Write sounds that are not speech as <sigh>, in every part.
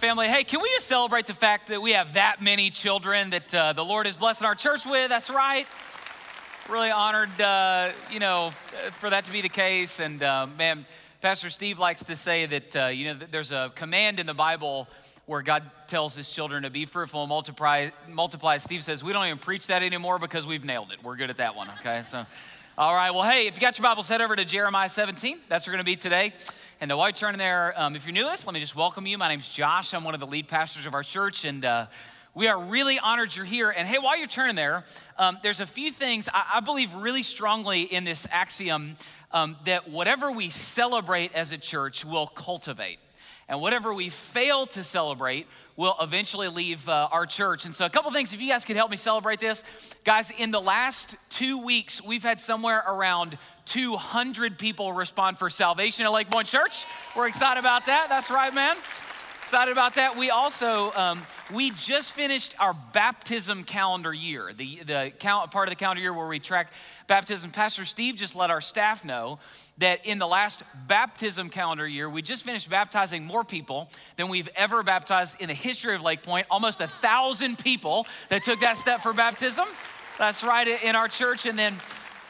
Family. Hey, can we just celebrate the fact that we have that many children that uh, the Lord is blessing our church with? That's right. Really honored, uh, you know, for that to be the case. And uh, man, Pastor Steve likes to say that, uh, you know, there's a command in the Bible where God tells his children to be fruitful and multiply. multiply. Steve says, we don't even preach that anymore because we've nailed it. We're good at that one, okay? So, all right, well, hey, if you got your Bibles, head over to Jeremiah 17. That's where we're going to be today. And while you're turning there, um, if you're new to us, let me just welcome you. My name's Josh. I'm one of the lead pastors of our church, and uh, we are really honored you're here. And hey, while you're turning there, um, there's a few things I, I, believe really strongly in this axiom um, that whatever we celebrate as a church will cultivate. And whatever we fail to celebrate will eventually leave uh, our church. And so, a couple things, if you guys could help me celebrate this. Guys, in the last two weeks, we've had somewhere around 200 people respond for salvation at Lake Pointe Church. We're excited about that. That's right, man. Excited about that. We also, um, we just finished our baptism calendar year, the, the count, part of the calendar year where we track baptism. Pastor Steve just let our staff know that in the last baptism calendar year, we just finished baptizing more people than we've ever baptized in the history of Lake Pointe. Almost a thousand people that took that step for baptism. That's right in our church. And then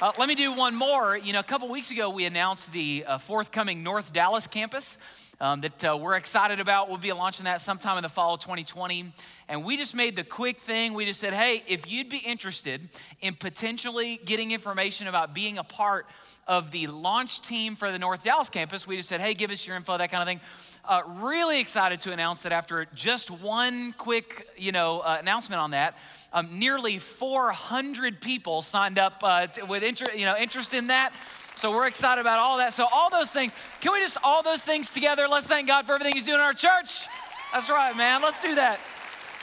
uh, let me do one more. You know, a couple weeks ago, we announced the uh, forthcoming North Dallas campus um, that uh, we're excited about. We'll be launching that sometime in the fall of 2020. And we just made the quick thing. We just said, hey, if you'd be interested in potentially getting information about being a part of the launch team for the North Dallas campus, we just said, hey, give us your info, that kind of thing. Uh, really excited to announce that after just one quick, you know, uh, announcement on that, um, nearly 400 people signed up uh, with inter- you know, interest in that. So we're excited about all that. So all those things, can we just all those things together? Let's thank God for everything He's doing in our church. That's right, man. Let's do that.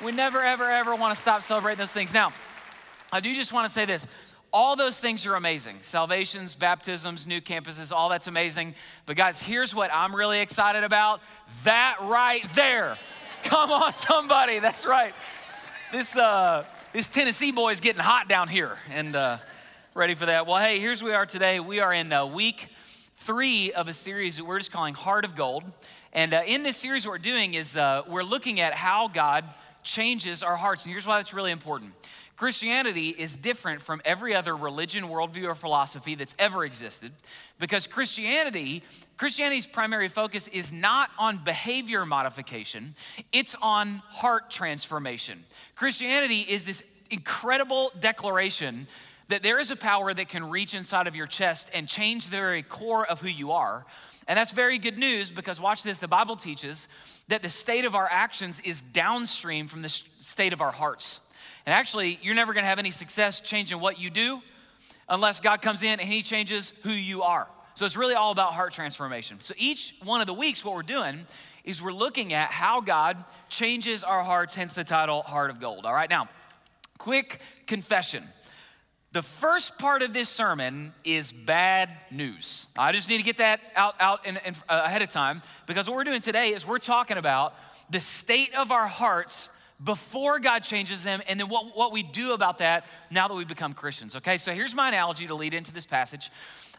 We never, ever, ever want to stop celebrating those things. Now, I do just want to say this. All those things are amazing. Salvations, baptisms, new campuses, all that's amazing. But guys, here's what I'm really excited about. That right there. Come on, somebody. That's right. This uh this Tennessee boy is getting hot down here and uh, ready for that. Well, hey, here's where we are today. We are in uh, week three of a series that we're just calling Heart of Gold. And uh, in this series, what we're doing is uh, we're looking at how God changes our hearts. And here's why that's really important. Christianity is different from every other religion, worldview, or philosophy that's ever existed because Christianity, Christianity's primary focus is not on behavior modification, it's on heart transformation. Christianity is this incredible declaration that there is a power that can reach inside of your chest and change the very core of who you are. And that's very good news because watch this the Bible teaches that the state of our actions is downstream from the state of our hearts. And actually, you're never gonna have any success changing what you do unless God comes in and He changes who you are. So it's really all about heart transformation. So each one of the weeks, what we're doing is we're looking at how God changes our hearts, hence the title Heart of Gold. All right, now, quick confession. The first part of this sermon is bad news. I just need to get that out, out in, in, uh, ahead of time because what we're doing today is we're talking about the state of our hearts before God changes them, and then what, what we do about that now that we've become Christians. Okay, so here's my analogy to lead into this passage.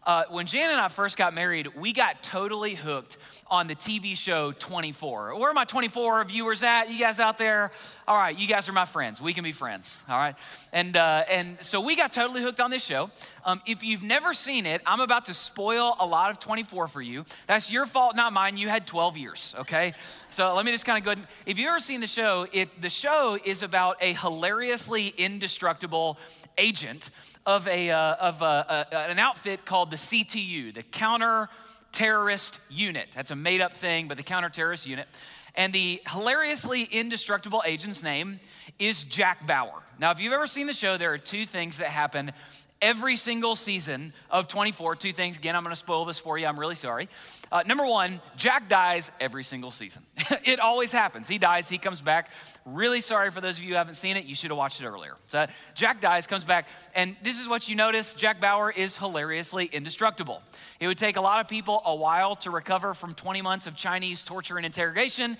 Uh, when Jan and I first got married, we got totally hooked on the TV show 24. Where are my 24 viewers at? You guys out there? All right, you guys are my friends. We can be friends. All right, and uh, and so we got totally hooked on this show. Um, if you've never seen it, I'm about to spoil a lot of 24 for you. That's your fault, not mine. You had 12 years. Okay, so let me just kind of go. Ahead. If you've ever seen the show, it the show is about a hilariously indestructible agent of, a, uh, of a, a, an outfit called the CTU, the Counter Terrorist Unit. That's a made up thing, but the Counter Terrorist Unit. And the hilariously indestructible agent's name is Jack Bauer. Now, if you've ever seen the show, there are two things that happen every single season of 24. Two things. Again, I'm going to spoil this for you. I'm really sorry. Uh, number one, Jack dies every single season. <laughs> it always happens. He dies, he comes back. Really sorry for those of you who haven't seen it. You should have watched it earlier. So Jack dies, comes back, and this is what you notice Jack Bauer is hilariously indestructible. It would take a lot of people a while to recover from 20 months of Chinese torture and interrogation.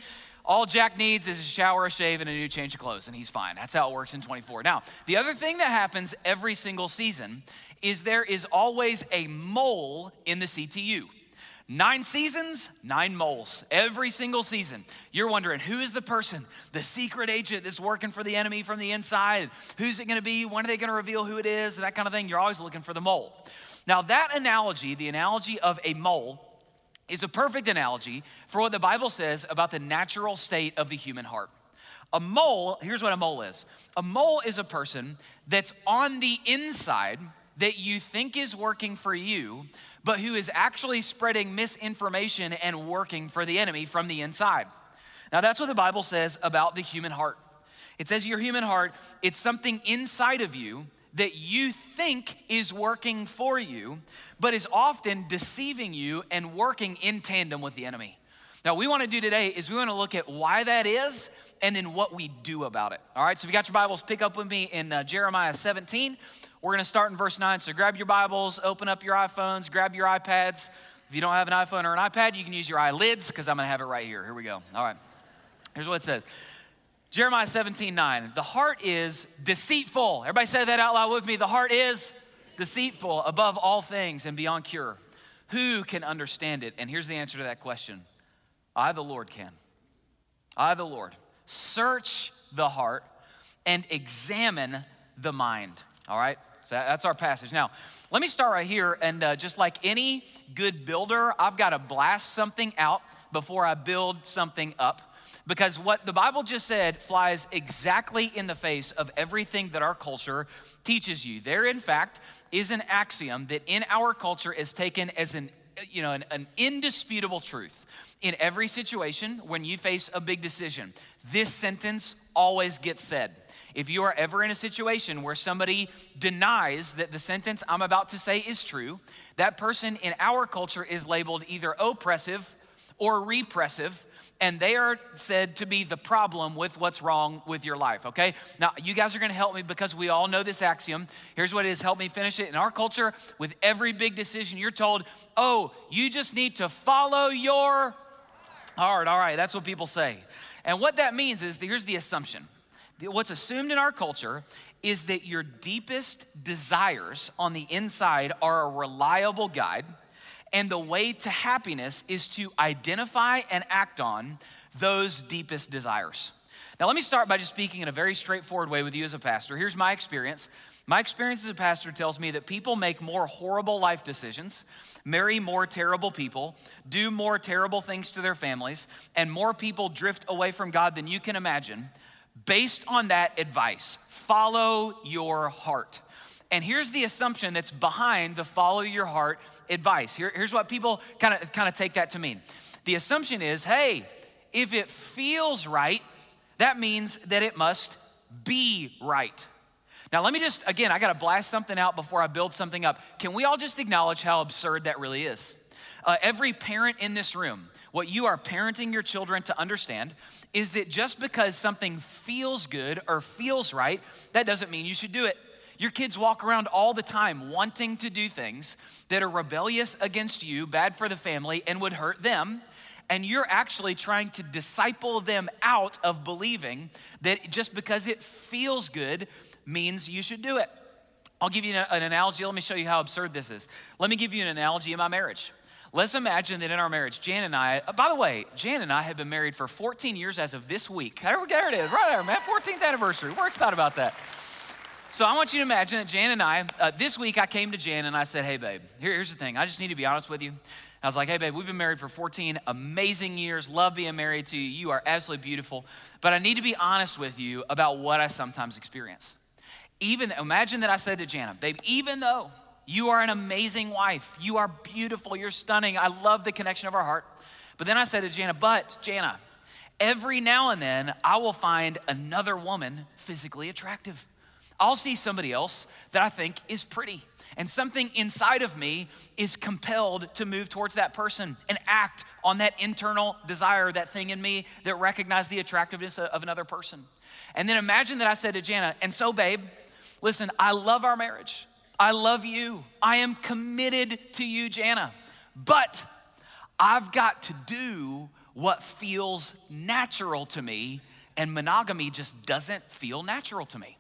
All Jack needs is a shower, a shave, and a new change of clothes, and he's fine. That's how it works in 24. Now, the other thing that happens every single season is there is always a mole in the CTU. Nine seasons, nine moles. Every single season. You're wondering who is the person, the secret agent that's working for the enemy from the inside? Who's it gonna be? When are they gonna reveal who it is? That kind of thing. You're always looking for the mole. Now, that analogy, the analogy of a mole, is a perfect analogy for what the Bible says about the natural state of the human heart. A mole, here's what a mole is a mole is a person that's on the inside that you think is working for you, but who is actually spreading misinformation and working for the enemy from the inside. Now, that's what the Bible says about the human heart. It says your human heart, it's something inside of you that you think is working for you, but is often deceiving you and working in tandem with the enemy. Now, what we want to do today is we want to look at why that is and then what we do about it. All right, so if you got your Bibles, pick up with me in uh, Jeremiah 17. We're going to start in verse 9. So grab your Bibles, open up your iPhones, grab your iPads. If you don't have an iPhone or an iPad, you can use your eyelids because I'm going to have it right here. Here we go. All right, here's what it says Jeremiah 17, 9. The heart is deceitful. Everybody say that out loud with me. The heart is deceitful above all things and beyond cure. Who can understand it? And here's the answer to that question I, the Lord, can. I, the Lord, search the heart and examine the mind. All right? So that's our passage. Now, let me start right here. And uh, just like any good builder, I've got to blast something out before I build something up because what the Bible just said flies exactly in the face of everything that our culture teaches you. There, in fact, is an axiom that in our culture is taken as an you know, an, an, indisputable truth. In every situation, when you face a big decision, this sentence always gets said. If you are ever in a situation where somebody denies that the sentence I'm about to say is true, that person in our culture is labeled either oppressive or repressive and they are said to be the problem with what's wrong with your life, okay? Now, you guys are gonna help me because we all know this axiom. Here's what it is help me finish it. In our culture, with every big decision, you're told, oh, you just need to follow your heart. All right, that's what people say. And what that means is here's the assumption what's assumed in our culture is that your deepest desires on the inside are a reliable guide and the way to happiness is to identify and act on those deepest desires. Now, let me start by just speaking in a very straightforward way with you as a pastor. Here's my experience. My experience as a pastor tells me that people make more horrible life decisions, marry more terrible people, do more terrible things to their families, and more people drift away from God than you can imagine based on that advice. Follow your heart. And here's the assumption that's behind the follow your heart advice. Here, here's what people kind of kind of take that to mean. The assumption is, hey, if it feels right, that means that it must be right. Now, let me just, again, I got to blast something out before I build something up. Can we all just acknowledge how absurd that really is? Uh, every parent in this room, what you are parenting your children to understand is that just because something feels good or feels right, that doesn't mean you should do it. Your kids walk around all the time wanting to do things that are rebellious against you, bad for the family, and would hurt them. And you're actually trying to disciple them out of believing that just because it feels good means you should do it. I'll give you an, an analogy. Let me show you how absurd this is. Let me give you an analogy in my marriage. Let's imagine that in our marriage, Jan and I, uh, by the way, Jan and I have been married for 14 years as of this week. There it is, right there, man, 14th anniversary. We're excited about that. So I want you to imagine that Jan and I, uh, this week I came to Jan and I said, hey, babe, here, here's the thing. I just need to be honest with you. I was like, hey, babe, we've been married for 14 amazing years. Love being married to you. You are absolutely beautiful. But I need to be honest with you about what I sometimes experience. Even, imagine that I said to Jana, babe, even though you are an amazing wife, you are beautiful, you're stunning, I love the connection of our heart. But then I said to Jana, but Jana, every now and then I will find another woman physically attractive. I'll see somebody else that I think is pretty and something inside of me is compelled to move towards that person and act on that internal desire, that thing in me that recognizes the attractiveness of another person. And then imagine that I said to Jana, and so, babe, listen, I love our marriage. I love you. I am committed to you, Jana. But I've got to do what feels natural to me, and monogamy just doesn't feel natural to me.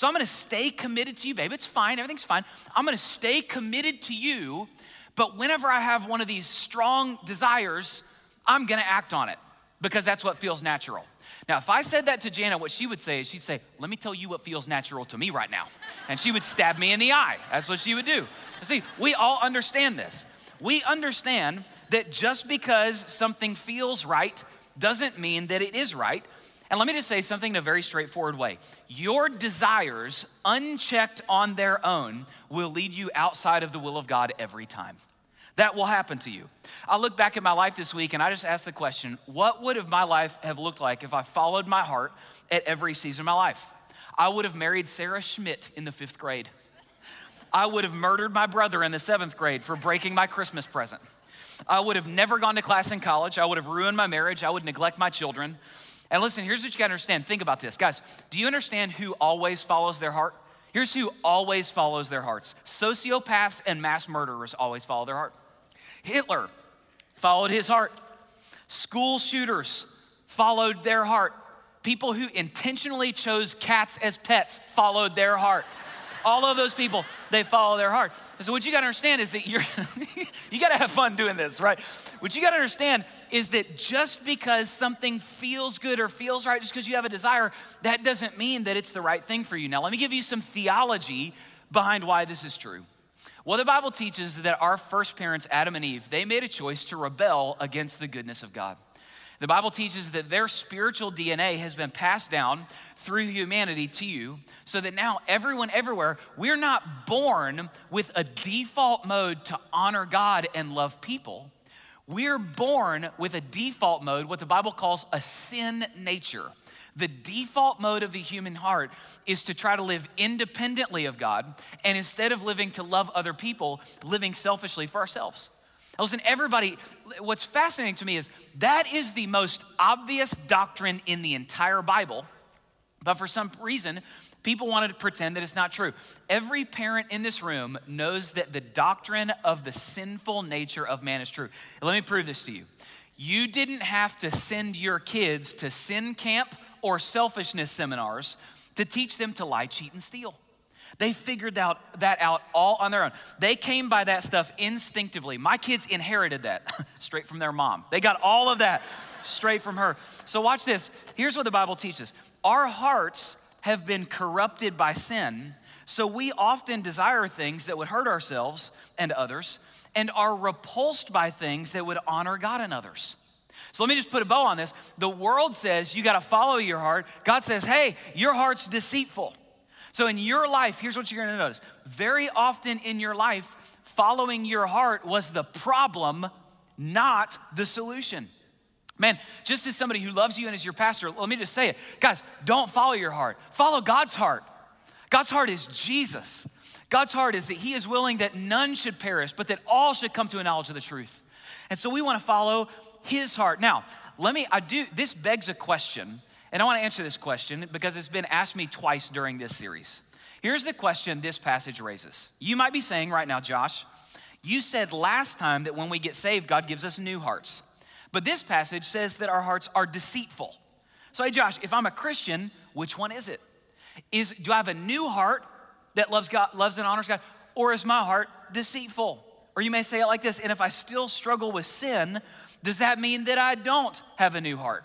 So I'm gonna stay committed to you, babe. It's fine, everything's fine. I'm gonna stay committed to you, but whenever I have one of these strong desires, I'm gonna act on it because that's what feels natural. Now, if I said that to Jana, what she would say is she'd say, Let me tell you what feels natural to me right now. And she would stab me in the eye. That's what she would do. See, we all understand this. We understand that just because something feels right doesn't mean that it is right. And let me just say something in a very straightforward way. Your desires, unchecked on their own, will lead you outside of the will of God every time. That will happen to you. I look back at my life this week and I just asked the question what would have my life have looked like if I followed my heart at every season of my life? I would have married Sarah Schmidt in the fifth grade. I would have murdered my brother in the seventh grade for breaking my Christmas present. I would have never gone to class in college. I would have ruined my marriage. I would neglect my children. And listen, here's what you gotta understand. Think about this. Guys, do you understand who always follows their heart? Here's who always follows their hearts sociopaths and mass murderers always follow their heart. Hitler followed his heart, school shooters followed their heart, people who intentionally chose cats as pets followed their heart. All of those people, they follow their heart. And so what you got to understand is that you're <laughs> you got to have fun doing this, right? What you got to understand is that just because something feels good or feels right, just because you have a desire, that doesn't mean that it's the right thing for you. Now, let me give you some theology behind why this is true. Well, the Bible teaches that our first parents, Adam and Eve, they made a choice to rebel against the goodness of God. The Bible teaches that their spiritual DNA has been passed down through humanity to you, so that now everyone everywhere, we're not born with a default mode to honor God and love people. We're born with a default mode, what the Bible calls a sin nature. The default mode of the human heart is to try to live independently of God, and instead of living to love other people, living selfishly for ourselves. Listen, everybody, what's fascinating to me is that is the most obvious doctrine in the entire Bible, but for some reason, people wanted to pretend that it's not true. Every parent in this room knows that the doctrine of the sinful nature of man is true. Let me prove this to you. You didn't have to send your kids to sin camp or selfishness seminars to teach them to lie, cheat, and steal. They figured out that out all on their own. They came by that stuff instinctively. My kids inherited that <laughs> straight from their mom. They got all of that straight from her. So watch this. Here's what the Bible teaches. Our hearts have been corrupted by sin, so we often desire things that would hurt ourselves and others and are repulsed by things that would honor God and others. So let me just put a bow on this. The world says you got to follow your heart. God says, hey, your heart's deceitful. So in your life, here's what you're to notice. Very often in your life, following your heart was the problem, not the solution. Man, just as somebody who loves you and is your pastor, let me just say it. Guys, don't follow your heart. Follow God's heart. God's heart is Jesus. God's heart is that He is willing that none should perish, but that all should come to a knowledge of the truth. And so we want to follow His heart. Now, let me, I do, this begs a question and I want to answer this question because it's been asked me twice during this series. Here's the question this passage raises. You might be saying right now, Josh, you said last time that when we get saved, God gives us new hearts. But this passage says that our hearts are deceitful. So, hey, Josh, if I'm a Christian, which one is it? Is do I have a new heart that loves God, loves and honors God, or is my heart deceitful? Or you may say it like this, and if I still struggle with sin, does that mean that I don't have a new heart?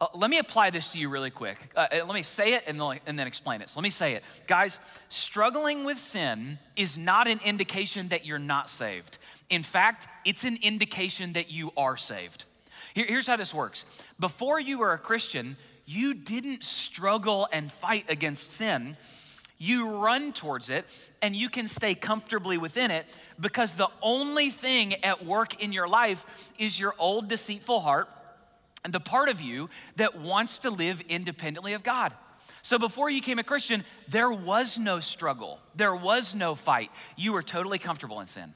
Uh, let me apply this to you really quick. Uh, uh let me say it and then, and then explain it. So let me say it. Guys, struggling with sin is not an indication that you're not saved. In fact, it's an indication that you are saved. Here, here's how this works before you were a Christian, you didn't struggle and fight against sin. You run towards it and you can stay comfortably within it because the only thing at work in your life is your old deceitful heart the part of you that wants to live independently of God. So before you became a Christian, there was no struggle, there was no fight. You were totally comfortable in sin.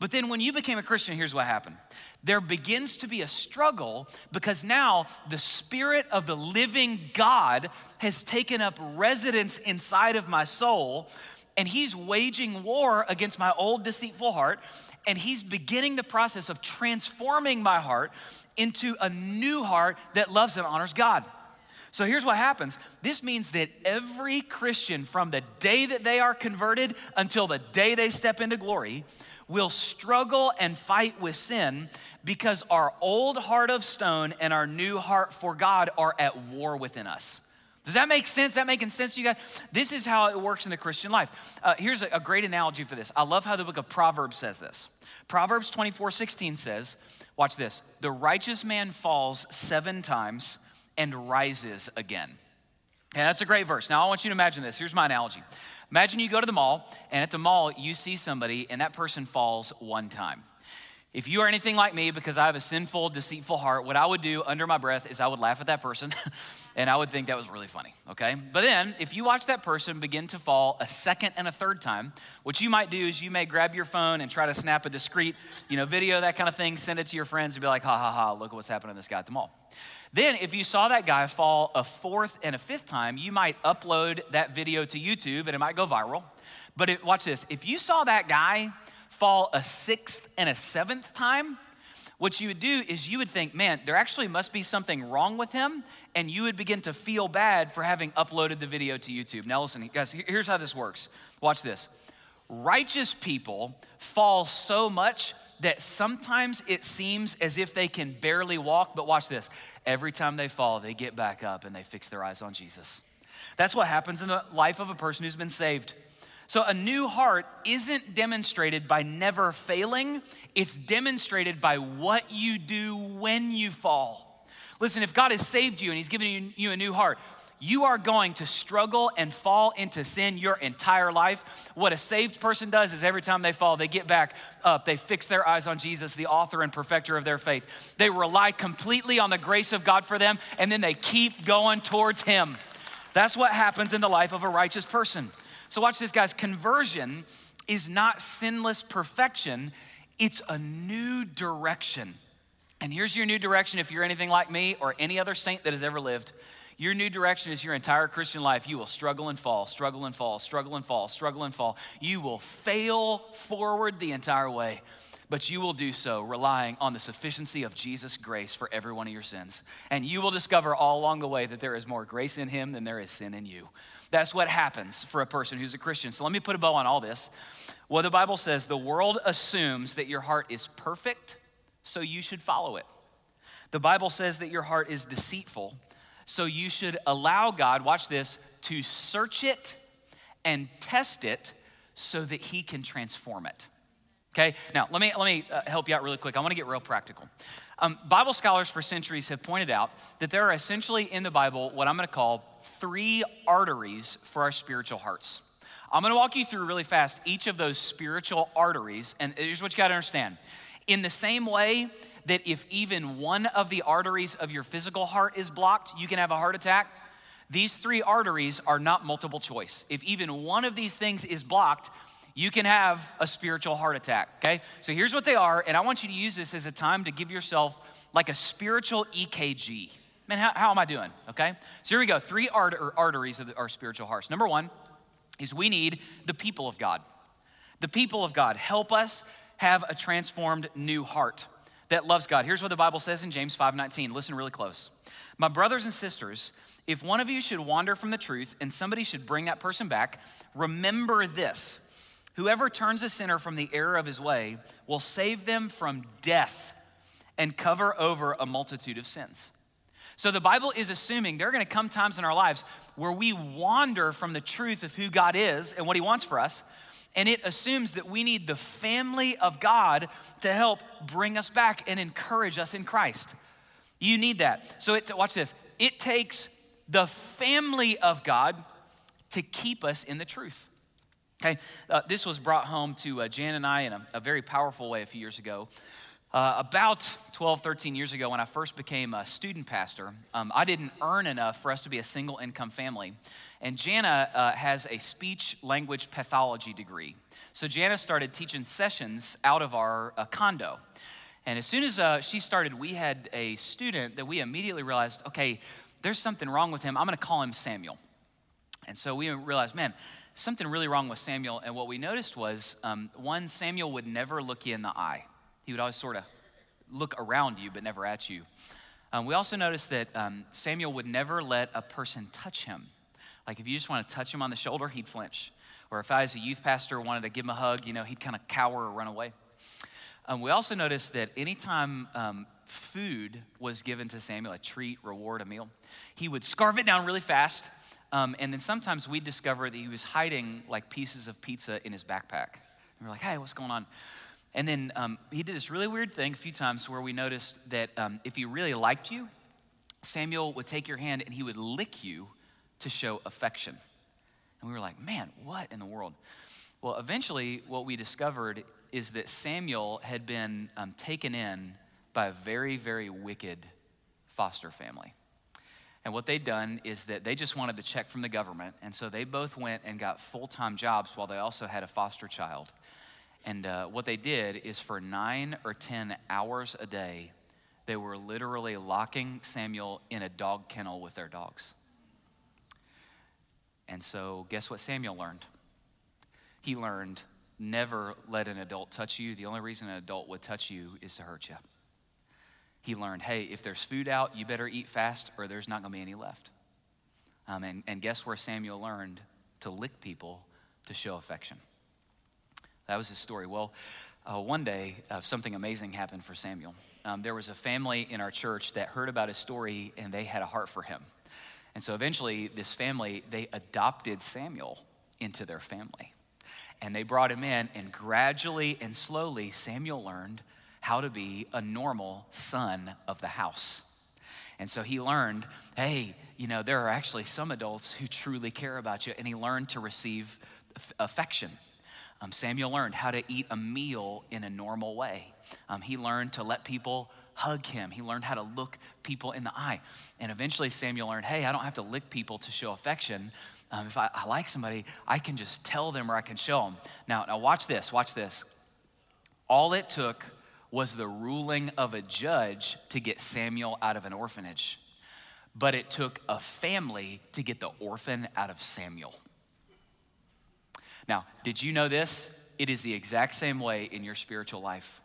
But then when you became a Christian, here's what happened. There begins to be a struggle because now the Spirit of the living God has taken up residence inside of my soul, and He's waging war against my old deceitful heart, and He's beginning the process of transforming my heart into a new heart that loves and honors God. So here's what happens. This means that every Christian, from the day that they are converted until the day they step into glory, will struggle and fight with sin because our old heart of stone and our new heart for God are at war within us. Does that make sense? Is that making sense to you guys? This is how it works in the Christian life. Uh, here's a, a great analogy for this. I love how the book of Proverbs says this. Proverbs 24 16 says, watch this, the righteous man falls seven times and rises again. And that's a great verse. Now, I want you to imagine this. Here's my analogy. Imagine you go to the mall, and at the mall, you see somebody, and that person falls one time. If you are anything like me, because I have a sinful, deceitful heart, what I would do under my breath is I would laugh at that person <laughs> and I would think that was really funny, okay? But then, if you watch that person begin to fall a second and a third time, what you might do is you may grab your phone and try to snap a discreet, you know, video, that kind of thing, send it to your friends and be like, ha ha ha, look at what's happening to this guy at the mall. Then, if you saw that guy fall a fourth and a fifth time, you might upload that video to YouTube and it might go viral. But watch this if you saw that guy fall a sixth and a seventh time, what you would do is you would think, man, there actually must be something wrong with him, and you would begin to feel bad for having uploaded the video to YouTube. Now, listen, guys, here's how this works. Watch this. Righteous people fall so much that sometimes it seems as if they can barely walk, but watch this. Every time they fall, they get back up and they fix their eyes on Jesus. That's what happens in the life of a person who's been saved. So, a new heart isn't demonstrated by never failing, it's demonstrated by what you do when you fall. Listen, if God has saved you and He's given you a new heart, you are going to struggle and fall into sin your entire life. What a saved person does is every time they fall, they get back up. They fix their eyes on Jesus, the author and perfecter of their faith. They rely completely on the grace of God for them, and then they keep going towards Him. That's what happens in the life of a righteous person. So, watch this, guys. Conversion is not sinless perfection, it's a new direction. And here's your new direction if you're anything like me or any other saint that has ever lived. Your new direction is your entire Christian life. You will struggle and fall, struggle and fall, struggle and fall, struggle and fall. You will fail forward the entire way, but you will do so relying on the sufficiency of Jesus' grace for every one of your sins. And you will discover all along the way that there is more grace in Him than there is sin in you. That's what happens for a person who's a Christian. So let me put a bow on all this. Well, the Bible says the world assumes that your heart is perfect, so you should follow it. The Bible says that your heart is deceitful, so you should allow God, watch this, to search it and test it so that He can transform it. Okay, now let me, let me uh, help you out really quick. I want to get real practical. Um, Bible scholars for centuries have pointed out that there are essentially in the Bible what I'm going to call three arteries for our spiritual hearts. I'm going to walk you through really fast each of those spiritual arteries, and here's what you got to understand. In the same way that if even one of the arteries of your physical heart is blocked, you can have a heart attack. These three arteries are not multiple choice. If even one of these things is blocked, you can have a spiritual heart attack, okay? So here's what they are, and I want you to use this as a time to give yourself like a spiritual EKG. Man, how, how am I doing, okay? So here we go three art- arteries of the, our spiritual hearts. Number one is we need the people of God. The people of God help us have a transformed new heart that loves God. Here's what the Bible says in James 5:19. Listen really close. My brothers and sisters, If one of you should wander from the truth and somebody should bring that person back, remember this whoever turns a sinner from the error of his way will save them from death and cover over a multitude of sins. So the Bible is assuming there are going to come times in our lives where we wander from the truth of who God is and what He wants for us. And it assumes that we need the family of God to help bring us back and encourage us in Christ. You need that. So it, watch this. It takes the family of God to keep us in the truth. Okay, uh, this was brought home to uh, Jan and I in a, a very powerful way a few years ago. Uh, about 12, 13 years ago, when I first became a student pastor, um, I didn't earn enough for us to be a single income family. And Jana uh, has a speech language pathology degree. So Jana started teaching sessions out of our uh, condo. And as soon as uh, she started, we had a student that we immediately realized okay, there's something wrong with him. I'm going to call him Samuel. And so we realized, man, something really wrong with Samuel. And what we noticed was um, one, Samuel would never look you in the eye. He would always sort of look around you, but never at you. Um, we also noticed that um, Samuel would never let a person touch him. Like if you just want to touch him on the shoulder, he'd flinch. Or if I, as a youth pastor, wanted to give him a hug, you know, he'd kind of cower or run away. Um, we also noticed that anytime um, food was given to Samuel, a treat, reward, a meal, he would scarf it down really fast. Um, and then sometimes we'd discover that he was hiding like pieces of pizza in his backpack. And we're like, hey, what's going on? And then um, he did this really weird thing a few times where we noticed that um, if he really liked you, Samuel would take your hand and he would lick you to show affection. And we were like, man, what in the world? Well, eventually, what we discovered is that Samuel had been um, taken in by a very, very wicked foster family. And what they'd done is that they just wanted to check from the government. And so they both went and got full time jobs while they also had a foster child. And uh, what they did is for nine or 10 hours a day, they were literally locking Samuel in a dog kennel with their dogs. And so, guess what Samuel learned? He learned never let an adult touch you. The only reason an adult would touch you is to hurt you. He learned, hey, if there's food out, you better eat fast or there's not going to be any left. Um, and, and guess where Samuel learned to lick people to show affection? That was his story. Well, uh, one day, uh, something amazing happened for Samuel. Um, there was a family in our church that heard about his story and they had a heart for him. And so eventually, this family, they adopted Samuel into their family. And they brought him in, and gradually and slowly, Samuel learned how to be a normal son of the house. And so he learned, hey, you know, there are actually some adults who truly care about you. And he learned to receive affection um, Samuel learned how to eat a meal in a normal way. Um, he learned to let people hug him. He learned how to look people in the eye. And eventually, Samuel learned hey, I don't have to lick people to show affection. Um, if I, I, like somebody, I can just tell them or I can show them. Now, now, watch this, watch this. All it took was the ruling of a judge to get Samuel out of an orphanage, but it took a family to get the orphan out of Samuel. Now, did you know this? It is the exact same way in your spiritual life.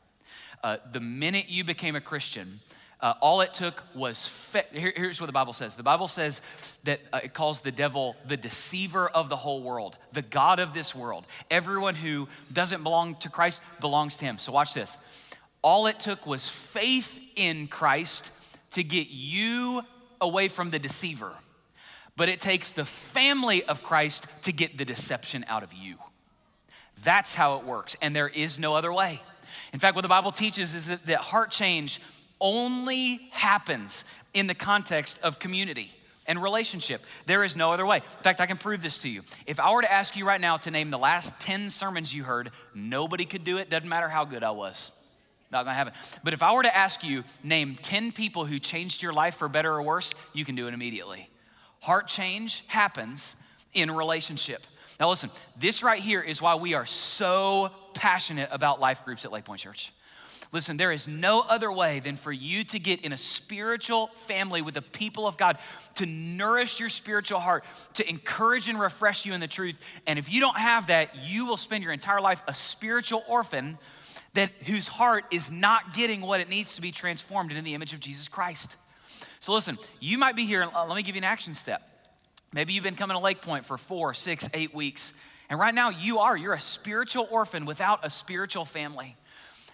Uh, the minute you became a Christian, uh, all it took was fe- Here, here's what the bible says the bible says that uh, it calls the devil the deceiver of the whole world the god of this world everyone who doesn't belong to christ belongs to him so watch this all it took was faith in christ to get you away from the deceiver but it takes the family of Christ to get the deception out of you. That's how it works, and there is no other way. In fact, what the Bible teaches is that, that heart change only happens in the context of community and relationship. There is no other way. In fact, I can prove this to you. If I were to ask you right now to name the last 10 sermons you heard, nobody could do it, doesn't matter how good I was. Not gonna happen. But if I were to ask you, name 10 people who changed your life for better or worse, you can do it immediately. Heart change happens in relationship. Now, listen, this right here is why we are so passionate about life groups at Lake Pointe Church. Listen, there is no other way than for you to get in a spiritual family with the people of God to nourish your spiritual heart, to encourage and refresh you in the truth. And if you don't have that, you will spend your entire life a spiritual orphan that whose heart is not getting what it needs to be transformed into the image of Jesus Christ. So listen, you might be here, uh, let me give you an action step. Maybe you've been coming to Lake Pointe for four, six, eight weeks, and right now you are, you're a spiritual orphan without a spiritual family.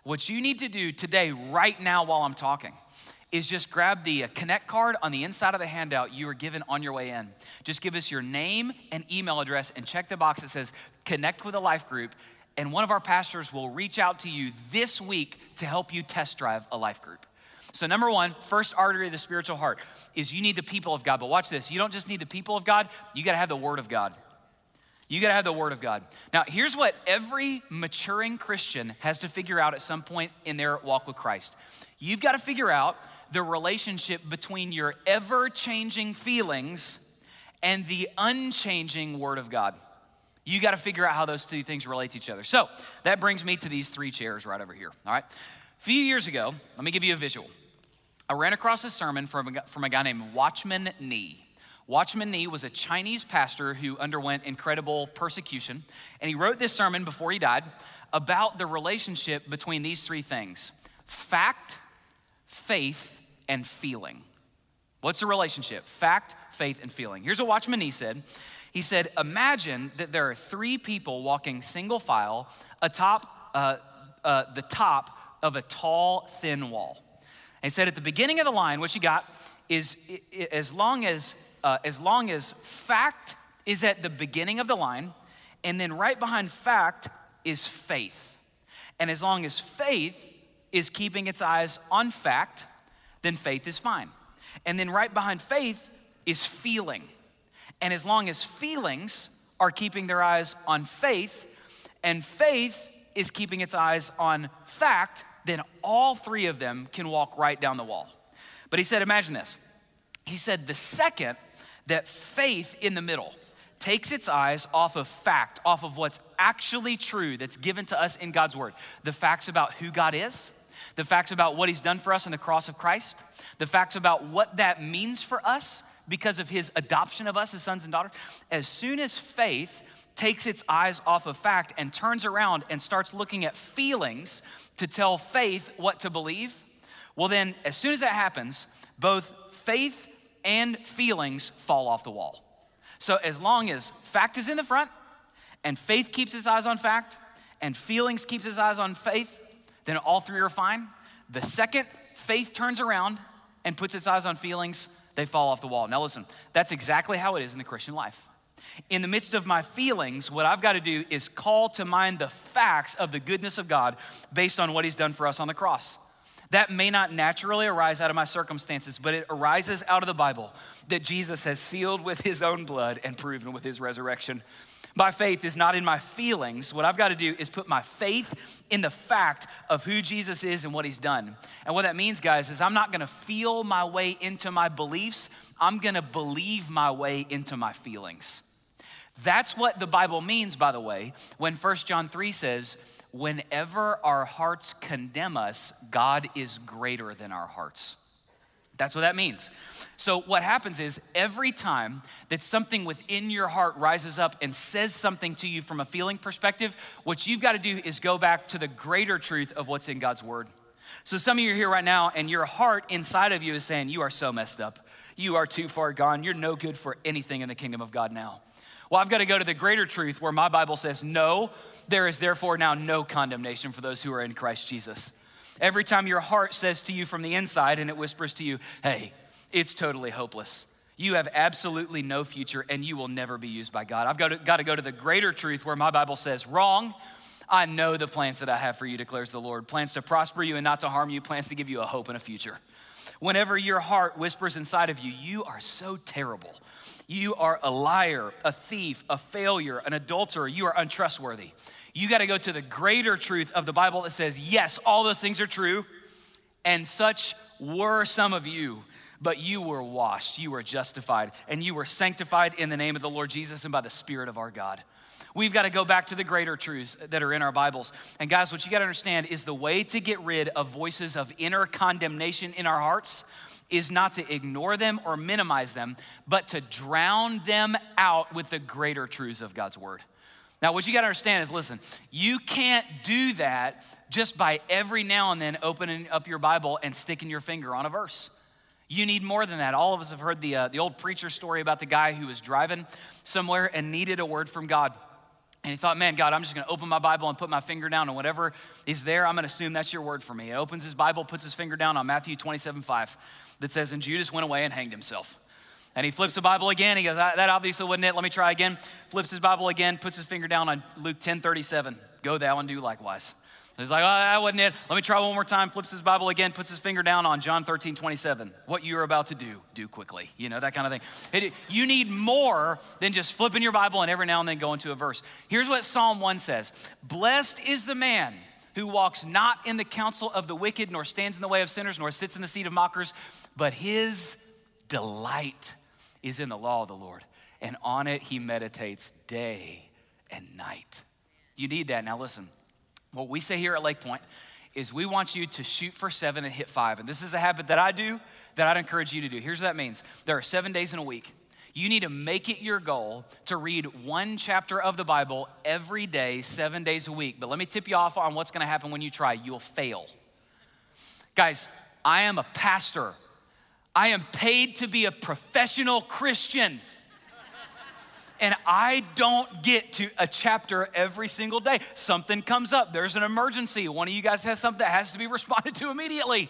What you need to do today, right now, while I'm talking, is just grab the uh, connect card on the inside of the handout you were given on your way in. Just give us your name and email address and check the box that says connect with a life group. And one of our pastors will reach out to you this week to help you test drive a life group. So, number one, first artery of the spiritual heart is you need the people of God. But watch this you don't just need the people of God, you got to have the Word of God. You got to have the Word of God. Now, here's what every maturing Christian has to figure out at some point in their walk with Christ. You've got to figure out the relationship between your ever changing feelings and the unchanging Word of God. You got to figure out how those two things relate to each other. So that brings me to these three chairs right over here. All right. A few years ago, let me give you a visual. I ran across a sermon from a, from a guy named Watchman Nee. Watchman Nee was a Chinese pastor who underwent incredible persecution, and he wrote this sermon before he died about the relationship between these three things fact, faith, and feeling. What's the relationship? Fact, faith, and feeling. Here's what Watchman Nee said. He said, Imagine that there are three people walking single file atop uh, uh, the top of a tall, thin wall. And he said, At the beginning of the line, what you got is as long as uh, as long as fact is at the beginning of the line, and then right behind fact is faith. And as long as faith is keeping its eyes on fact, then faith is fine. And then right behind faith is feeling. And as long as feelings are keeping their eyes on faith, and faith is keeping its eyes on fact, then all three of them can walk right down the wall. But he said, imagine this. He said, the second that faith in the middle takes its eyes off of fact, off of what's actually true that's given to us in God's word. The facts about who God is, the facts about what he's done for us on the cross of Christ, the facts about what that means for us because of his adoption of us as sons and daughters. As soon as faith takes its eyes off of fact and turns around and starts looking at feelings to tell faith what to believe, well, then, as soon as that happens, both faith and feelings fall off the wall. So, as long as fact is in the front and faith keeps its eyes on fact and feelings keeps its eyes on faith, then all three are fine. The second faith turns around and puts its eyes on feelings, they fall off the wall. Now, listen, that's exactly how it is in the Christian life. In the midst of my feelings, what I've got to do is call to mind the facts of the goodness of God based on what He's done for us on the cross. That may not naturally arise out of my circumstances, but it arises out of the Bible that Jesus has sealed with his own blood and proven with his resurrection. My faith is not in my feelings. What I've got to do is put my faith in the fact of who Jesus is and what he's done. And what that means, guys, is I'm not going to feel my way into my beliefs, I'm going to believe my way into my feelings. That's what the Bible means, by the way, when 1 John 3 says, whenever our hearts condemn us, God is greater than our hearts. That's what that means. So, what happens is every time that something within your heart rises up and says something to you from a feeling perspective, what you've got to do is go back to the greater truth of what's in God's word. So, some of you are here right now, and your heart inside of you is saying, You are so messed up. You are too far gone. You're no good for anything in the kingdom of God now. Well, I've got to go to the greater truth where my Bible says, No, there is therefore now no condemnation for those who are in Christ Jesus. Every time your heart says to you from the inside and it whispers to you, hey, it's totally hopeless. You have absolutely no future and you will never be used by God. I've got to, got to go to the greater truth where my Bible says, wrong. I know the plans that I have for you, declares the Lord plans to prosper you and not to harm you, plans to give you a hope and a future. Whenever your heart whispers inside of you, you are so terrible. You are a liar, a thief, a failure, an adulterer. You are untrustworthy. You got to go to the greater truth of the Bible that says, yes, all those things are true, and such were some of you, but you were washed, you were justified, and you were sanctified in the name of the Lord Jesus and by the Spirit of our God. We've got to go back to the greater truths that are in our Bibles. And guys, what you got to understand is the way to get rid of voices of inner condemnation in our hearts is not to ignore them or minimize them, but to drown them out with the greater truths of God's word. Now, what you got to understand is listen, you can't do that just by every now and then opening up your Bible and sticking your finger on a verse. You need more than that. All of us have heard the, uh, the old preacher story about the guy who was driving somewhere and needed a word from God. And he thought, man, God, I'm just gonna open my Bible and put my finger down, and whatever is there, I'm gonna assume that's your word for me. He opens his Bible, puts his finger down on Matthew 27 5, that says, And Judas went away and hanged himself. And he flips the Bible again. He goes, ah, That obviously wasn't it. Let me try again. Flips his Bible again, puts his finger down on Luke 10 37. Go thou and do likewise. He's like, oh, that wasn't it. Let me try one more time. Flips his Bible again, puts his finger down on John 13, 27. What you're about to do, do quickly. You know, that kind of thing. It, you need more than just flipping your Bible and every now and then going to a verse. Here's what Psalm 1 says Blessed is the man who walks not in the counsel of the wicked, nor stands in the way of sinners, nor sits in the seat of mockers, but his delight is in the law of the Lord, and on it he meditates day and night. You need that. Now, listen. What we say here at Lake Pointe is we want you to shoot for seven and hit five. And this is a habit that I do that I'd encourage you to do. Here's what that means there are seven days in a week. You need to make it your goal to read one chapter of the Bible every day, seven days a week. But let me tip you off on what's gonna happen when you try. You'll fail. Guys, I am a pastor. I am paid to be a professional Christian and I don't get to a chapter every single day. Something comes up, there's an emergency. One of you guys has something that has to be <laughs> responded to immediately.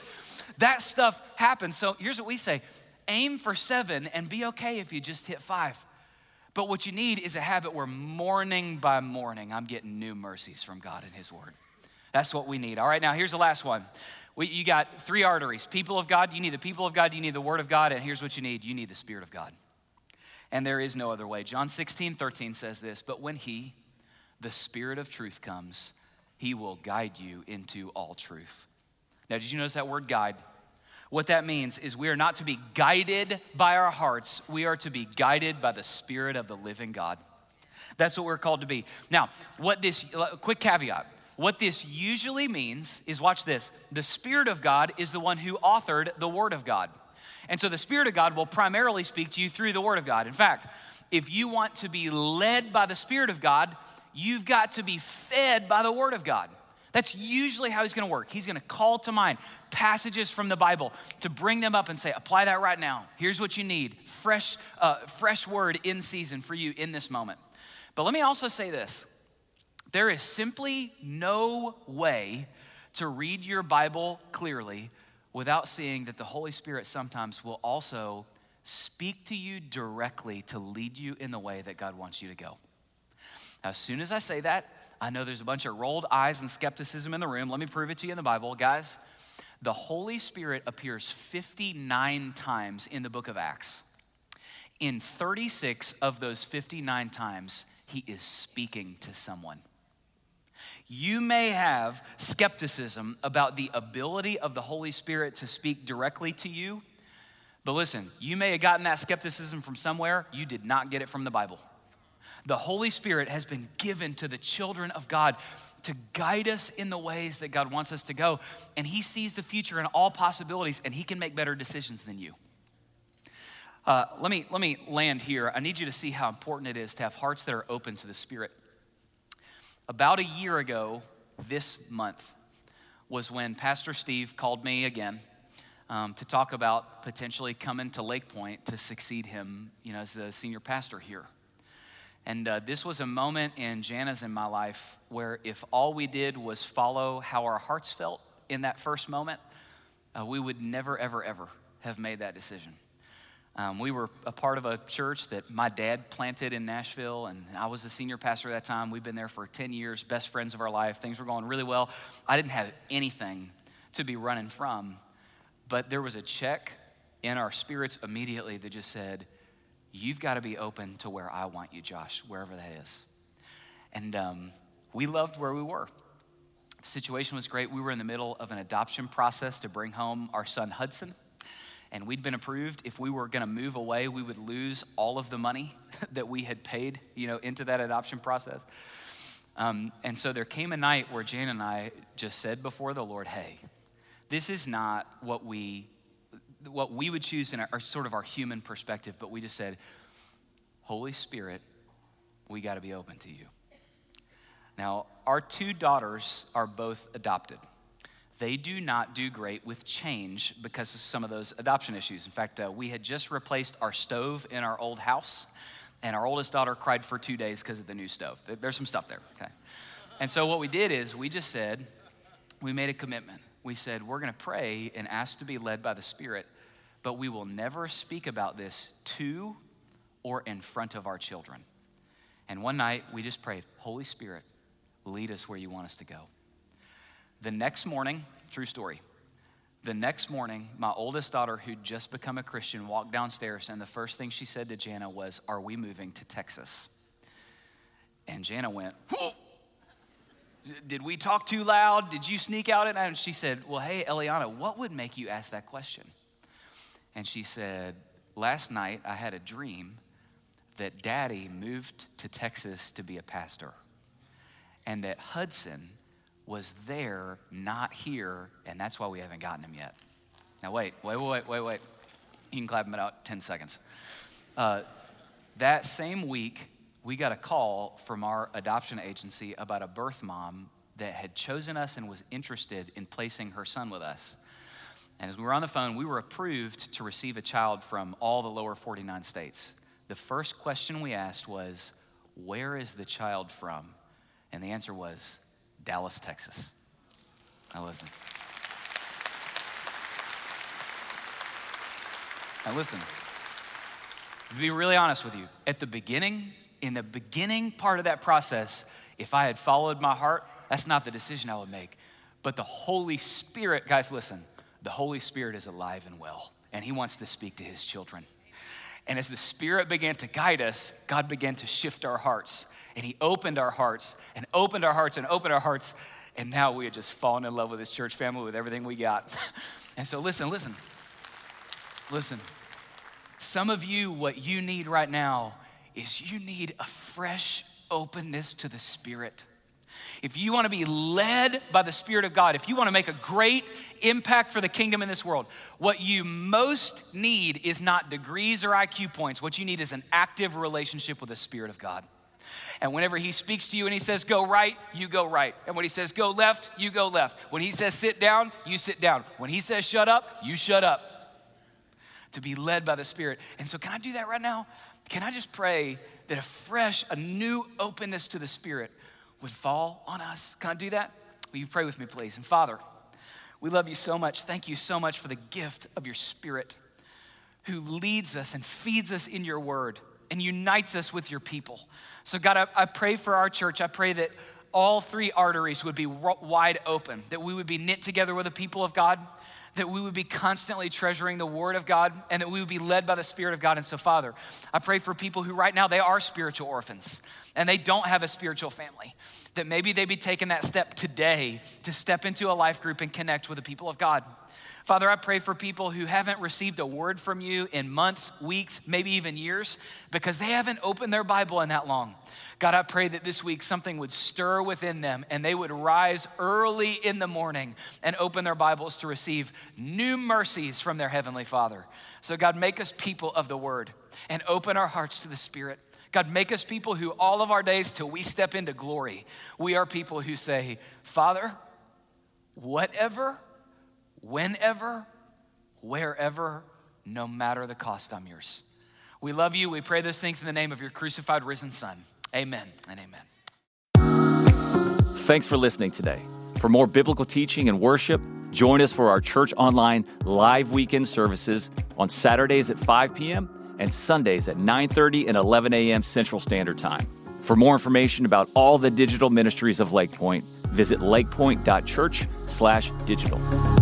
That stuff happens. So here's what we say aim for seven and be okay if you just hit five. But what you need is a habit where morning by morning, I'm getting new mercies from God and His Word. That's what we need. All right, now here's the last one. We, you got three arteries people of God, you need the people of God, you need the Word of God, and here's what you need you need the Spirit of God and there is no other way. John 16, 13 says this, but when He, the Spirit of truth, comes, He will guide you into all truth. Now, did you notice that word guide? What that means is we are not to be guided by our hearts, we are to be guided by the Spirit of the living God. That's what we're called to be. Now, what this, quick caveat, what this usually means is watch this the Spirit of God is the one who authored the Word of God. And so the Spirit of God will primarily speak to you through the Word of God. In fact, if you want to be led by the Spirit of God, you've got to be fed by the Word of God. That's usually how he's gonna work. He's gonna call to mind passages from the Bible to bring them up and say, apply that right now. Here's what you need fresh, uh, fresh word in season for you in this moment. But let me also say this there is simply no way to read your Bible clearly without seeing that the Holy Spirit sometimes will also speak to you directly to lead you in the way that God wants you to go. Now, as soon as I say that, I know there's a bunch of rolled eyes and skepticism in the room. Let me prove it to you in the Bible. Guys, the Holy Spirit appears 59 times in the book of Acts. In 36 of those 59 times, he is speaking to someone. You may have skepticism about the ability of the Holy Spirit to speak directly to you, but listen, you may have gotten that skepticism from somewhere. You did not get it from the Bible. The Holy Spirit has been given to the children of God to guide us in the ways that God wants us to go. And He sees the future and all possibilities, and He can make better decisions than you. Uh, let, me, let me land here. I need you to see how important it is to have hearts that are open to the Spirit. About a year ago, this month, was when Pastor Steve called me again um, to talk about potentially coming to Lake Pointe to succeed him, you know, as the senior pastor here. And uh, this was a moment in Jana's and my life where if all we did was follow how our hearts felt in that first moment, uh, we would never, ever, ever have made that decision. Um, we were a part of a church that my dad planted in Nashville, and I was the senior pastor at that time. We've been there for 10 years, best friends of our life. Things were going really well. I didn't have anything to be running from, but there was a check in our spirits immediately that just said, You've got to be open to where I want you, Josh, wherever that is. And um, we loved where we were. The situation was great. We were in the middle of an adoption process to bring home our son Hudson and we'd been approved. If we were going to move away, we would lose all of the money <laughs> that we had paid, you know, into that adoption process. Um, and so there came a night where Jan and I just said before the Lord, "Hey, this is not what we what we would choose in our, our sort of our human perspective, but we just said, Holy Spirit, we got to be open to you." Now, our two daughters are both adopted. They do not do great with change because of some of those adoption issues. In fact, uh, we had just replaced our stove in our old house, and our oldest daughter cried for two days because of the new stove. There's some stuff there, okay? And so what we did is we just said, we made a commitment. We said, we're gonna pray and ask to be led by the Spirit, but we will never speak about this to or in front of our children. And one night we just prayed, Holy Spirit, lead us where you want us to go. The next morning, true story. The next morning, my oldest daughter, who'd just become a Christian, walked downstairs, and the first thing she said to Jana was, Are we moving to Texas? And Jana went, Whoa! Did we talk too loud? Did you sneak out at night? And she said, Well, hey, Eliana, what would make you ask that question? And she said, Last night I had a dream that daddy moved to Texas to be a pastor, and that Hudson was there, not here, and that's why we haven't gotten him yet. Now, wait, wait, wait, wait, wait. You can clap him out 10 seconds. Uh, that same week, we got a call from our adoption agency about a birth mom that had chosen us and was interested in placing her son with us. And as we were on the phone, we were approved to receive a child from all the lower 49 states. The first question we asked was, Where is the child from? And the answer was, Dallas, Texas. Now listen. Now listen. To be really honest with you, at the beginning, in the beginning part of that process, if I had followed my heart, that's not the decision I would make. But the Holy Spirit, guys, listen, the Holy Spirit is alive and well, and He wants to speak to His children. And as the Spirit began to guide us, God began to shift our hearts and he opened our hearts and opened our hearts and opened our hearts. And now we are just fallen in love with this church family with everything we got. <laughs> and so, listen, listen, listen. Some of you, what you need right now is you need a fresh openness to the Spirit. If you want to be led by the Spirit of God, if you want to make a great impact for the kingdom in this world, what you most need is not degrees or IQ points. What you need is an active relationship with the Spirit of God. And whenever he speaks to you and he says, go right, you go right. And when he says, go left, you go left. When he says, sit down, you sit down. When he says, shut up, you shut up. To be led by the Spirit. And so, can I do that right now? Can I just pray that a fresh, a new openness to the Spirit would fall on us? Can I do that? Will you pray with me, please? And Father, we love you so much. Thank you so much for the gift of your Spirit who leads us and feeds us in your word and unites us with your people. So, God, I, I pray for our church. I pray that all three arteries would be wide open, that we would be knit together with the people of God, that we would be constantly treasuring the Word of God, and that we would be led by the Spirit of God. And so, Father, I pray for people who right now they are spiritual orphans and they don't have a spiritual family, that maybe they'd be taking that step today to step into a life group and connect with the people of God. Father, I pray for people who haven't received a word from you in months, weeks, maybe even years, because they haven't opened their Bible in that long. God, I pray that this week something would stir within them and they would rise early in the morning and open their Bibles to receive new mercies from their Heavenly Father. So, God, make us people of the Word and open our hearts to the Spirit. God, make us people who all of our days till we step into glory, we are people who say, Father, whatever whenever, wherever, no matter the cost, I'm yours. We love you. We pray those things in the name of your crucified, risen Son. Amen and amen. Thanks for listening today. For more biblical teaching and worship, join us for our church online live weekend services on Saturdays at 5 p.m. and Sundays at 9:30 and 11 a.m. Central Standard Time. For more information about all the digital ministries of Lakepointe, visit lakepointe.church/digital.